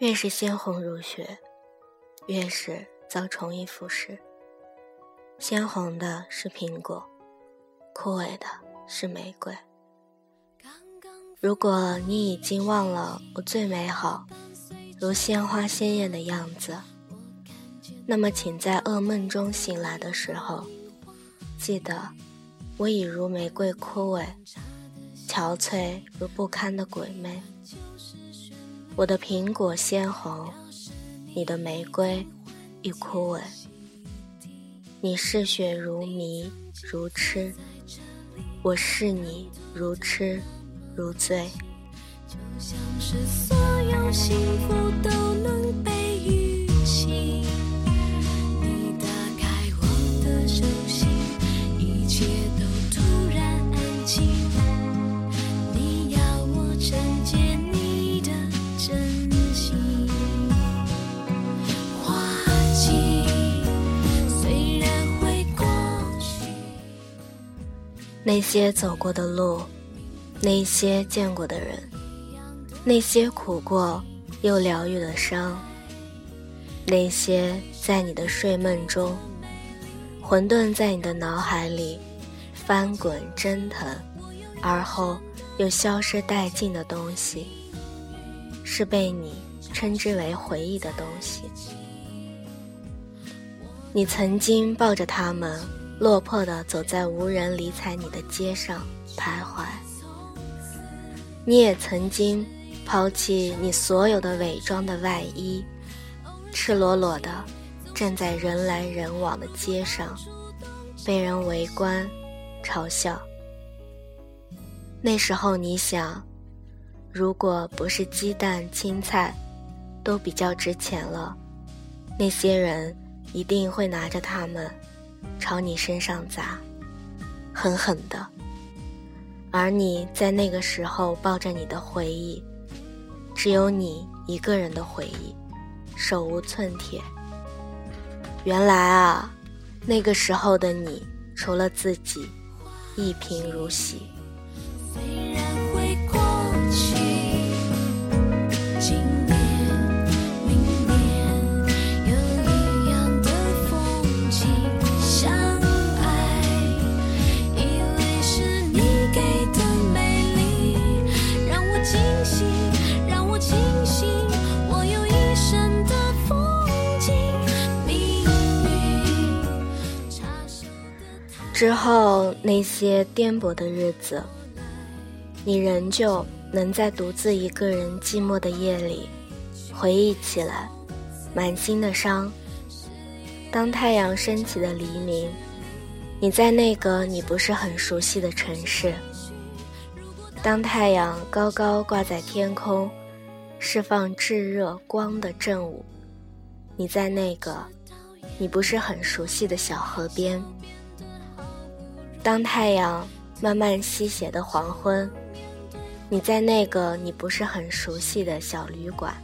越是鲜红如血，越是遭虫蚁腐蚀。鲜红的是苹果，枯萎的是玫瑰。如果你已经忘了我最美好、如鲜花鲜艳的样子，那么请在噩梦中醒来的时候，记得我已如玫瑰枯萎，憔悴如不堪的鬼魅。我的苹果鲜红，你的玫瑰已枯萎。你嗜血如迷如痴，我视你如痴如醉。就像是所有幸福都能被预期。你打开我的手心，一切都突然安静。那些走过的路，那些见过的人，那些苦过又疗愈的伤，那些在你的睡梦中混沌在你的脑海里翻滚蒸腾，而后又消失殆尽的东西，是被你称之为回忆的东西。你曾经抱着他们。落魄的走在无人理睬你的街上徘徊，你也曾经抛弃你所有的伪装的外衣，赤裸裸的站在人来人往的街上，被人围观嘲笑。那时候你想，如果不是鸡蛋青菜都比较值钱了，那些人一定会拿着它们。朝你身上砸，狠狠的。而你在那个时候抱着你的回忆，只有你一个人的回忆，手无寸铁。原来啊，那个时候的你，除了自己，一贫如洗。之后那些颠簸的日子，你仍旧能在独自一个人寂寞的夜里回忆起来，满心的伤。当太阳升起的黎明，你在那个你不是很熟悉的城市。当太阳高高挂在天空，释放炙热光的正午，你在那个你不是很熟悉的小河边。当太阳慢慢西斜的黄昏，你在那个你不是很熟悉的小旅馆，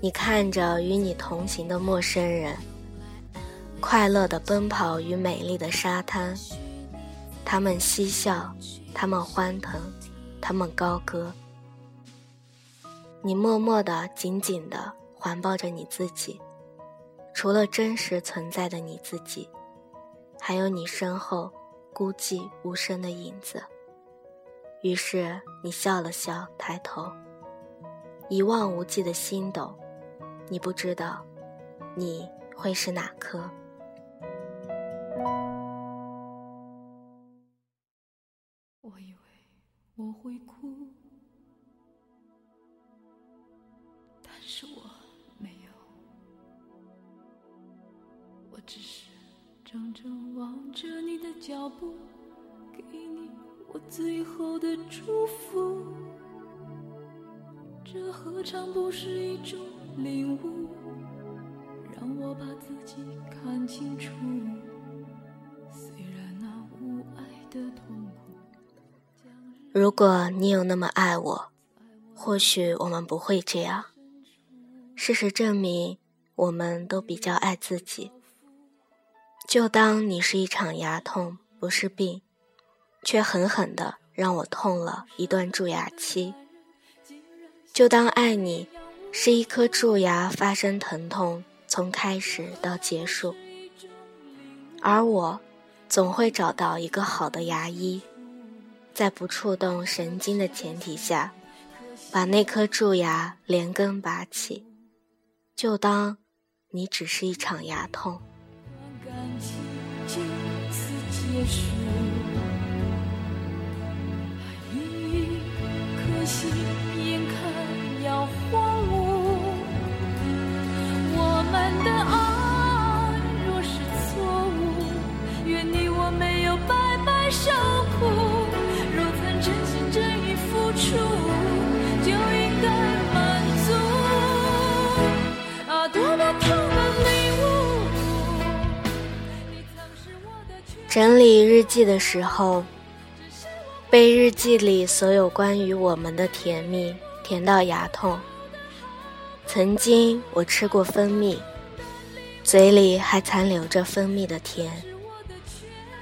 你看着与你同行的陌生人，快乐的奔跑于美丽的沙滩，他们嬉笑，他们欢腾，他们高歌，你默默的、紧紧的环抱着你自己，除了真实存在的你自己。还有你身后孤寂无声的影子。于是你笑了笑，抬头，一望无际的星斗，你不知道，你会是哪颗？我以为我会哭，但是我没有，我只是。怔怔望着你的脚步，给你我最后的祝福。这何尝不是一种领悟？让我把自己看清楚。虽然那无爱的痛苦。如果你有那么爱我，或许我们不会这样。事实证明，我们都比较爱自己。就当你是一场牙痛，不是病，却狠狠的让我痛了一段蛀牙期。就当爱你是一颗蛀牙发生疼痛，从开始到结束。而我，总会找到一个好的牙医，在不触动神经的前提下，把那颗蛀牙连根拔起，就当你只是一场牙痛。也许还有一颗心。记的时候。被日记里所有关于我们的甜蜜甜到牙痛。曾经我吃过蜂蜜，嘴里还残留着蜂蜜的甜，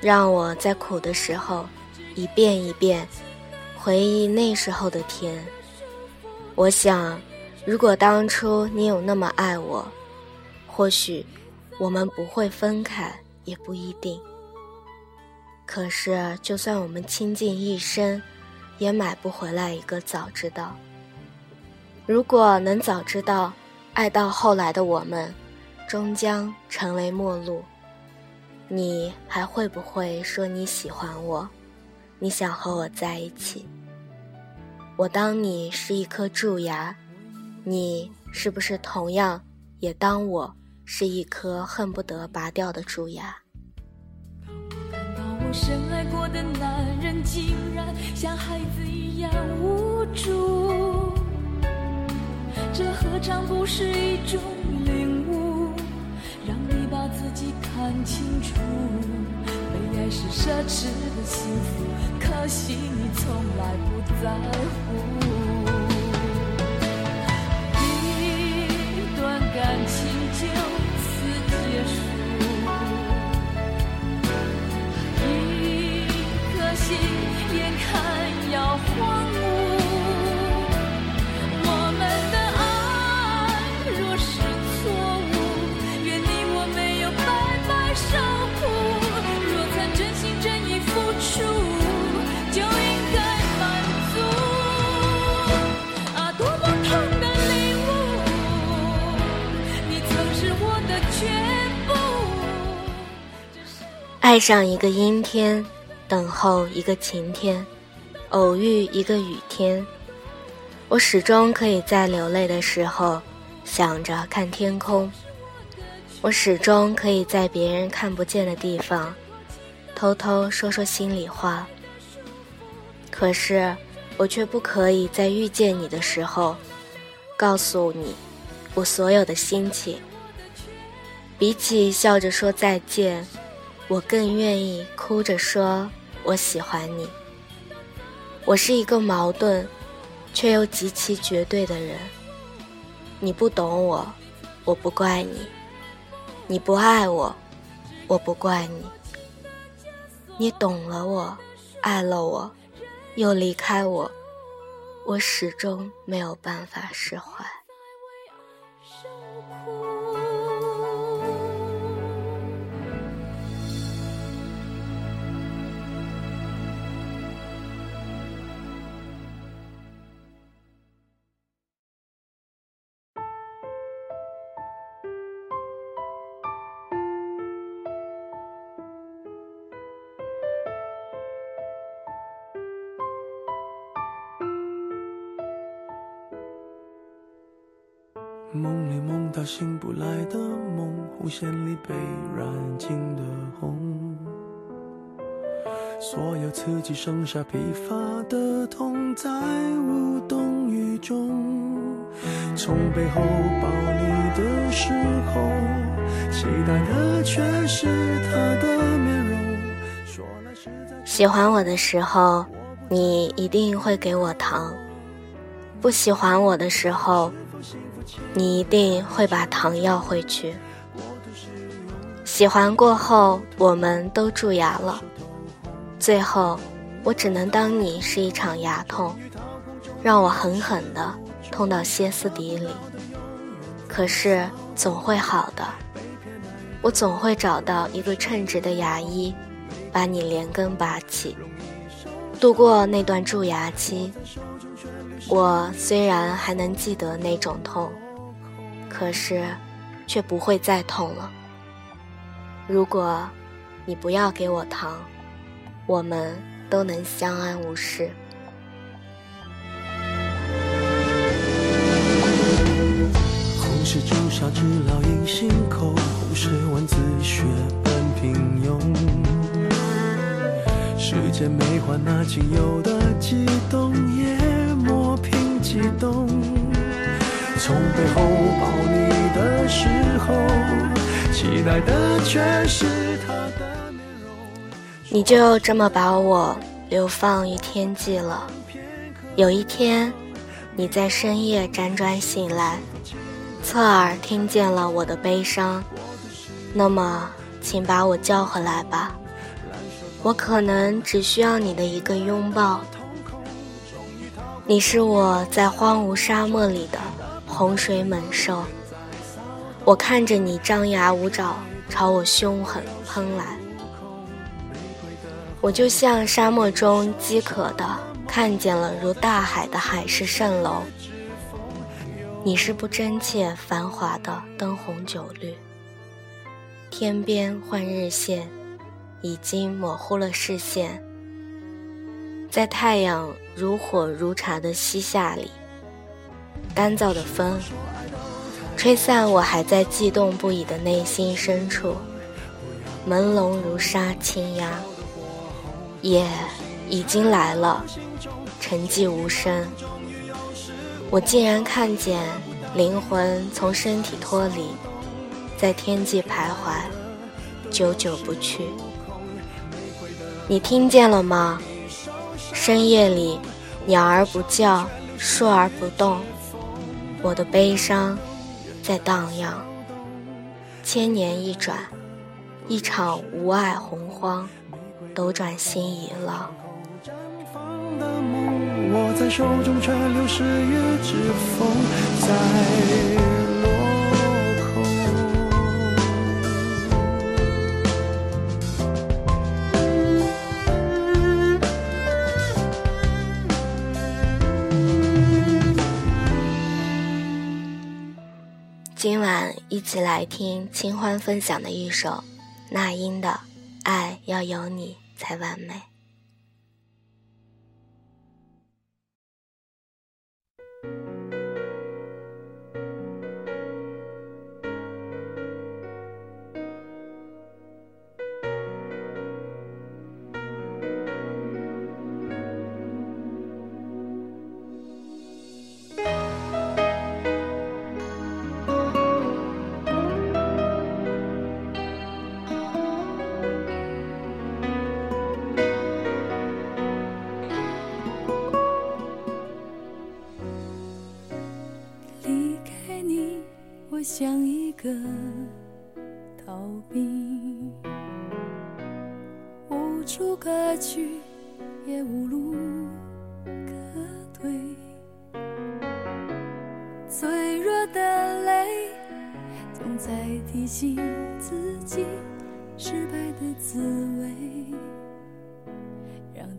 让我在苦的时候一遍一遍回忆那时候的甜。我想，如果当初你有那么爱我，或许我们不会分开，也不一定。可是，就算我们倾尽一生，也买不回来一个早知道。如果能早知道，爱到后来的我们，终将成为陌路，你还会不会说你喜欢我？你想和我在一起？我当你是一颗蛀牙，你是不是同样也当我是一颗恨不得拔掉的蛀牙？深爱过的男人竟然像孩子一样无助，这何尝不是一种领悟？让你把自己看清楚，被爱是奢侈的幸福，可惜你从来不在乎。一段感情就爱上一个阴天。等候一个晴天，偶遇一个雨天，我始终可以在流泪的时候想着看天空。我始终可以在别人看不见的地方偷偷说说心里话。可是，我却不可以在遇见你的时候告诉你我所有的心情。比起笑着说再见，我更愿意哭着说。我喜欢你。我是一个矛盾，却又极其绝对的人。你不懂我，我不怪你；你不爱我，我不怪你。你懂了我，爱了我，又离开我，我始终没有办法释怀。梦里梦到醒不来的梦，红线里被染尽的红。所有刺激剩下疲乏的痛，在无动于衷。从背后抱你的时候，期待的却是他的面容。说来实在。喜欢我的时候，你一定会给我糖；不喜欢我的时候。你一定会把糖要回去。喜欢过后，我们都蛀牙了，最后我只能当你是一场牙痛，让我狠狠的痛到歇斯底里。可是总会好的，我总会找到一个称职的牙医，把你连根拔起，度过那段蛀牙期。我虽然还能记得那种痛，可是却不会再痛了。如果你不要给我糖，我们都能相安无事。红是朱砂痣烙印心口，红是文字血般平庸。时间没换那仅有的期待的却是他的面容。你就这么把我流放于天际了。有一天，你在深夜辗转醒来，侧耳听见了我的悲伤，那么，请把我叫回来吧。我可能只需要你的一个拥抱。你是我在荒芜沙漠里的洪水猛兽，我看着你张牙舞爪朝我凶狠喷来，我就像沙漠中饥渴的看见了如大海的海市蜃楼。你是不真切繁华的灯红酒绿，天边换日线。已经模糊了视线，在太阳如火如茶的西夏里，干燥的风吹散我还在悸动不已的内心深处，朦胧如纱轻压，夜已经来了，沉寂无声，我竟然看见灵魂从身体脱离，在天际徘徊，久久不去。你听见了吗？深夜里，鸟儿不叫，树儿不动，我的悲伤在荡漾。千年一转，一场无爱洪荒，斗转星移了。我在手中，却流失于指缝。今晚一起来听清欢分享的一首那英的《爱要有你才完美》。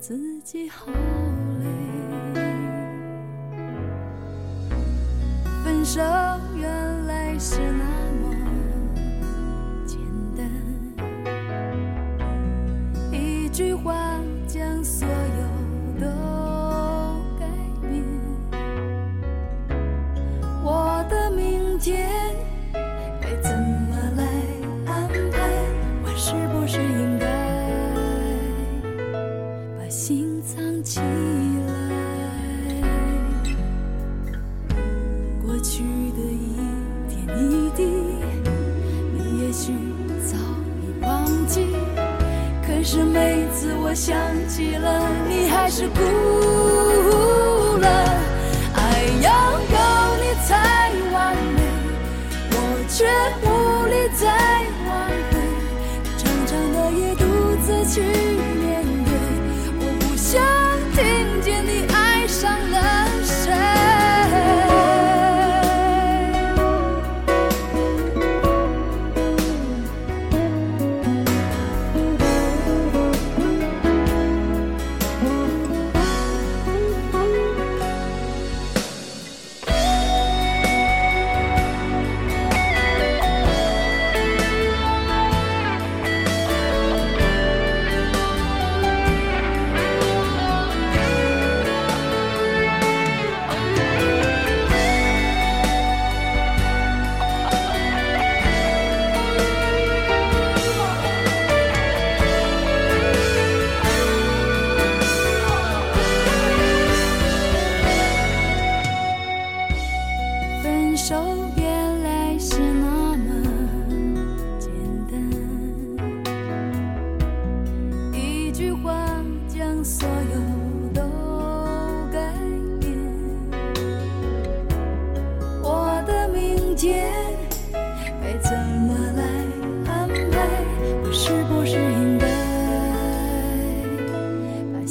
自己好累。分手原来。是那了，你还是孤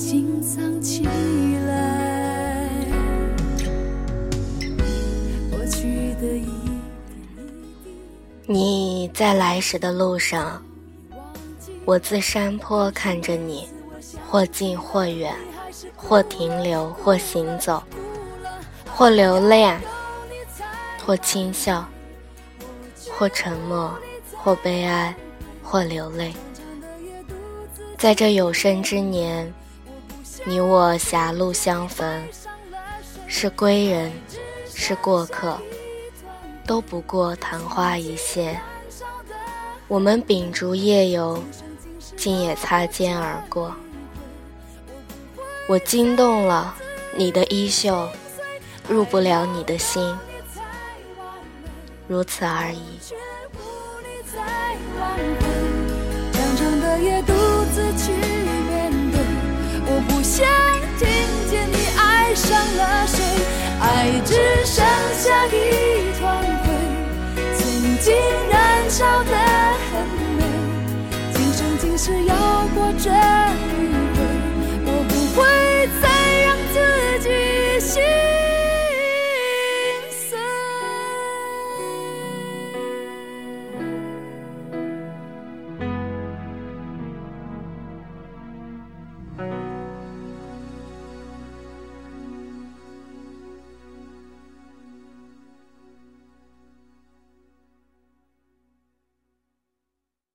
心藏起来。过去的一你在来时的路上，我自山坡看着你，或近或远，或停留，或行走，或留恋，或轻笑，或沉默，或悲哀，或流泪。在这有生之年，你我狭路相逢，是归人，是过客。都不过昙花一现，我们秉烛夜游，竟也擦肩而过。我惊动了你的衣袖，入不了你的心，如此而已。不想听见你爱上了谁，爱只剩下一团。灰，曾经燃烧的很美，今生今世要过这。